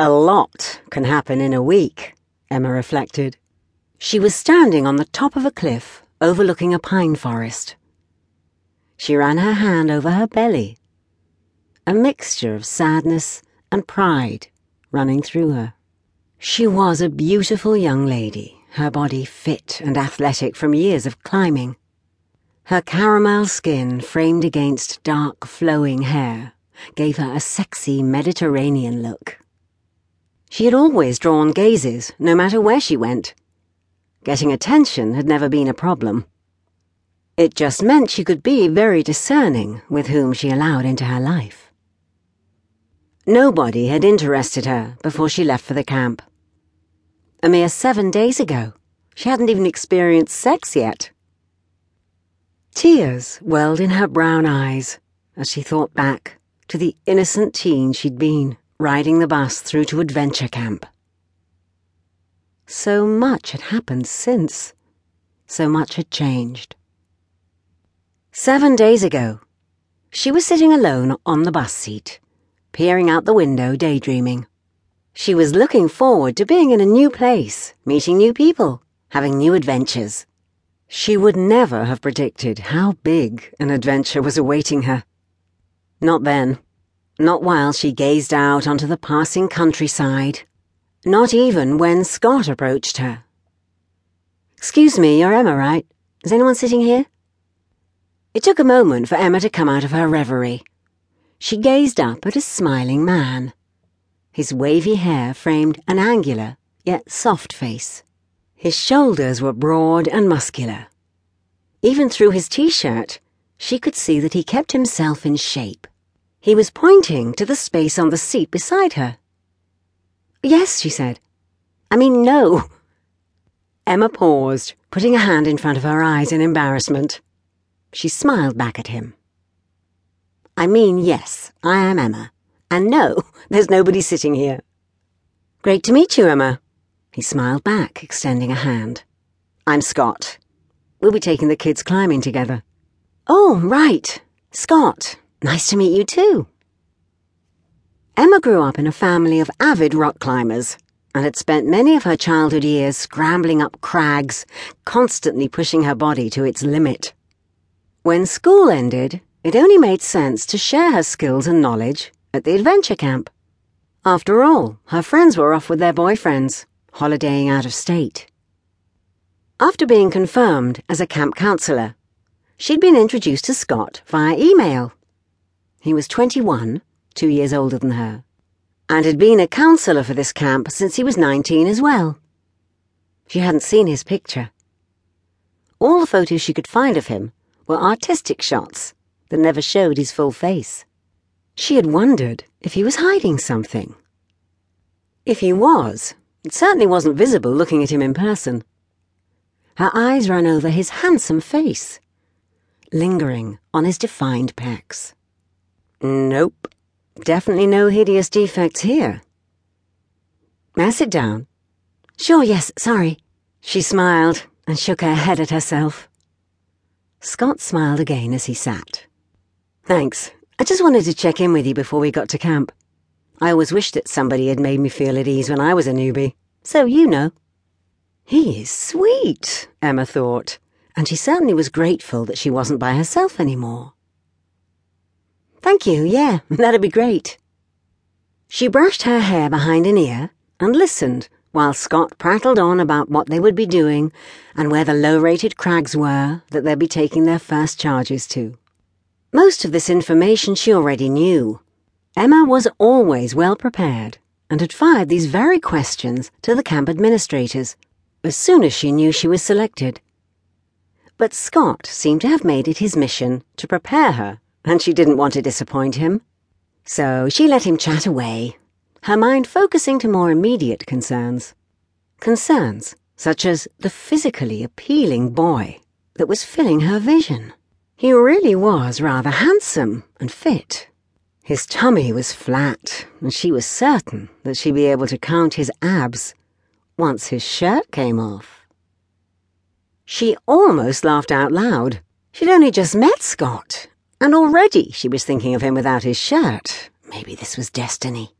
A lot can happen in a week, Emma reflected. She was standing on the top of a cliff overlooking a pine forest. She ran her hand over her belly, a mixture of sadness and pride running through her. She was a beautiful young lady, her body fit and athletic from years of climbing. Her caramel skin, framed against dark, flowing hair, gave her a sexy Mediterranean look. She had always drawn gazes, no matter where she went. Getting attention had never been a problem. It just meant she could be very discerning with whom she allowed into her life. Nobody had interested her before she left for the camp. A mere seven days ago, she hadn't even experienced sex yet. Tears welled in her brown eyes as she thought back to the innocent teen she'd been riding the bus through to adventure camp. So much had happened since. So much had changed. Seven days ago, she was sitting alone on the bus seat, peering out the window, daydreaming. She was looking forward to being in a new place, meeting new people, having new adventures. She would never have predicted how big an adventure was awaiting her. Not then. Not while she gazed out onto the passing countryside. Not even when Scott approached her. Excuse me, you're Emma, right? Is anyone sitting here? It took a moment for Emma to come out of her reverie. She gazed up at a smiling man. His wavy hair framed an angular, yet soft face. His shoulders were broad and muscular. Even through his t-shirt, she could see that he kept himself in shape. He was pointing to the space on the seat beside her. Yes, she said. I mean, no. Emma paused, putting a hand in front of her eyes in embarrassment. She smiled back at him. I mean, yes, I am Emma. And no, there's nobody sitting here. Great to meet you, Emma. He smiled back, extending a hand. I'm Scott. We'll be taking the kids climbing together. Oh, right. Scott. Nice to meet you too. Emma grew up in a family of avid rock climbers and had spent many of her childhood years scrambling up crags, constantly pushing her body to its limit. When school ended, it only made sense to share her skills and knowledge at the adventure camp. After all, her friends were off with their boyfriends, holidaying out of state. After being confirmed as a camp counselor, she'd been introduced to Scott via email. He was 21, two years older than her, and had been a counselor for this camp since he was 19 as well. She hadn't seen his picture. All the photos she could find of him were artistic shots that never showed his full face. She had wondered if he was hiding something. If he was, it certainly wasn't visible looking at him in person. Her eyes ran over his handsome face, lingering on his defined pecs. Nope, definitely no hideous defects here. Sit down? Sure, yes, sorry. She smiled and shook her head at herself. Scott smiled again as he sat. Thanks. I just wanted to check in with you before we got to camp. I always wished that somebody had made me feel at ease when I was a newbie. So you know. He is sweet, Emma thought, and she certainly was grateful that she wasn't by herself anymore. Thank you, yeah, that'd be great. She brushed her hair behind an ear and listened while Scott prattled on about what they would be doing and where the low rated crags were that they'd be taking their first charges to. Most of this information she already knew. Emma was always well prepared and had fired these very questions to the camp administrators as soon as she knew she was selected. But Scott seemed to have made it his mission to prepare her, and she didn't want to disappoint him. So she let him chat away her mind focusing to more immediate concerns. Concerns such as the physically appealing boy that was filling her vision. He really was rather handsome and fit. His tummy was flat, and she was certain that she'd be able to count his abs once his shirt came off. She almost laughed out loud. She'd only just met Scott, and already she was thinking of him without his shirt. Maybe this was destiny.